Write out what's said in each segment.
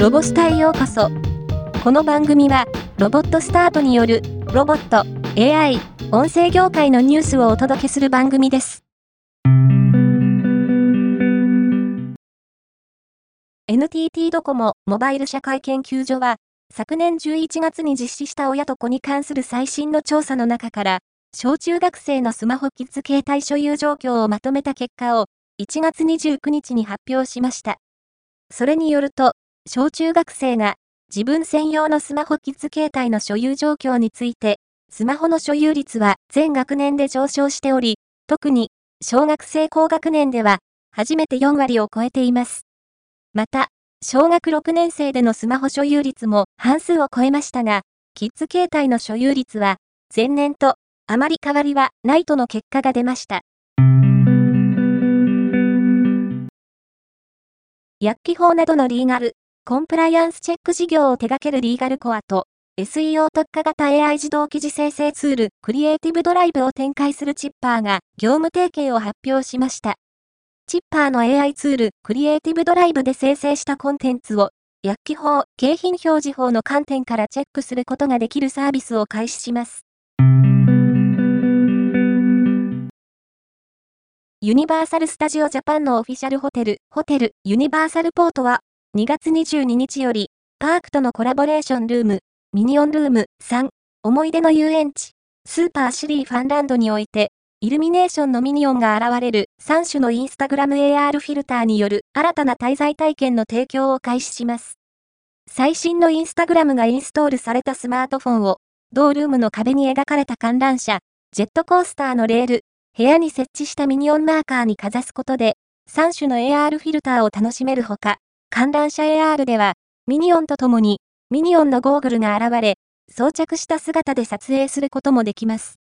ロボスタへようこそ。この番組は、ロボットスタートによる、ロボット、AI、音声業界のニュースをお届けする番組です。NTT ドコモモバイル社会研究所は、昨年11月に実施した親と子に関する最新の調査の中から、小中学生のスマホキッズ携帯所有状況をまとめた結果を、1月29日に発表しました。それによると、小中学生が自分専用のスマホキッズ携帯の所有状況について、スマホの所有率は全学年で上昇しており、特に小学生高学年では初めて4割を超えています。また、小学6年生でのスマホ所有率も半数を超えましたが、キッズ携帯の所有率は前年とあまり変わりはないとの結果が出ました。薬機法などのリーガル、コンプライアンスチェック事業を手掛けるリーガルコアと、SEO 特化型 AI 自動記事生成ツール、クリエイティブドライブを展開するチッパーが業務提携を発表しました。チッパーの AI ツール、クリエイティブドライブで生成したコンテンツを、薬機法、景品表示法の観点からチェックすることができるサービスを開始します。ユニバーサル・スタジオ・ジャパンのオフィシャルホテル、ホテル、ユニバーサル・ポートは、2月22日より、パークとのコラボレーションルーム、ミニオンルーム3、思い出の遊園地、スーパーシリーファンランドにおいて、イルミネーションのミニオンが現れる3種のインスタグラム AR フィルターによる新たな滞在体験の提供を開始します。最新のインスタグラムがインストールされたスマートフォンを、同ルームの壁に描かれた観覧車、ジェットコースターのレール、部屋に設置したミニオンマーカーにかざすことで、3種の AR フィルターを楽しめるほか、観覧車 AR では、ミニオンとともに、ミニオンのゴーグルが現れ、装着した姿で撮影することもできます。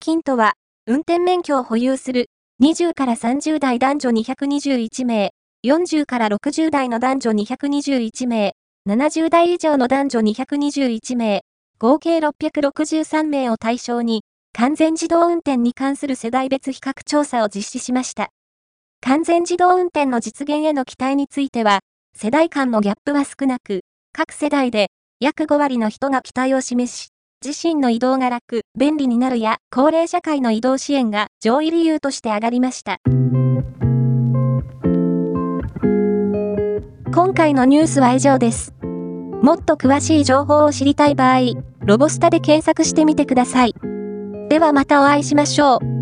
キントは、運転免許を保有する20から30代男女221名、40から60代の男女221名、70代以上の男女221名、合計663名を対象に、完全自動運転に関する世代別比較調査を実施しました。完全自動運転の実現への期待については、世代間のギャップは少なく、各世代で約5割の人が期待を示し、自身の移動が楽、便利になるや、高齢社会の移動支援が上位理由として挙がりました。今回のニュースは以上です。もっと詳しい情報を知りたい場合、ロボスタで検索してみてください。ではまたお会いしましょう。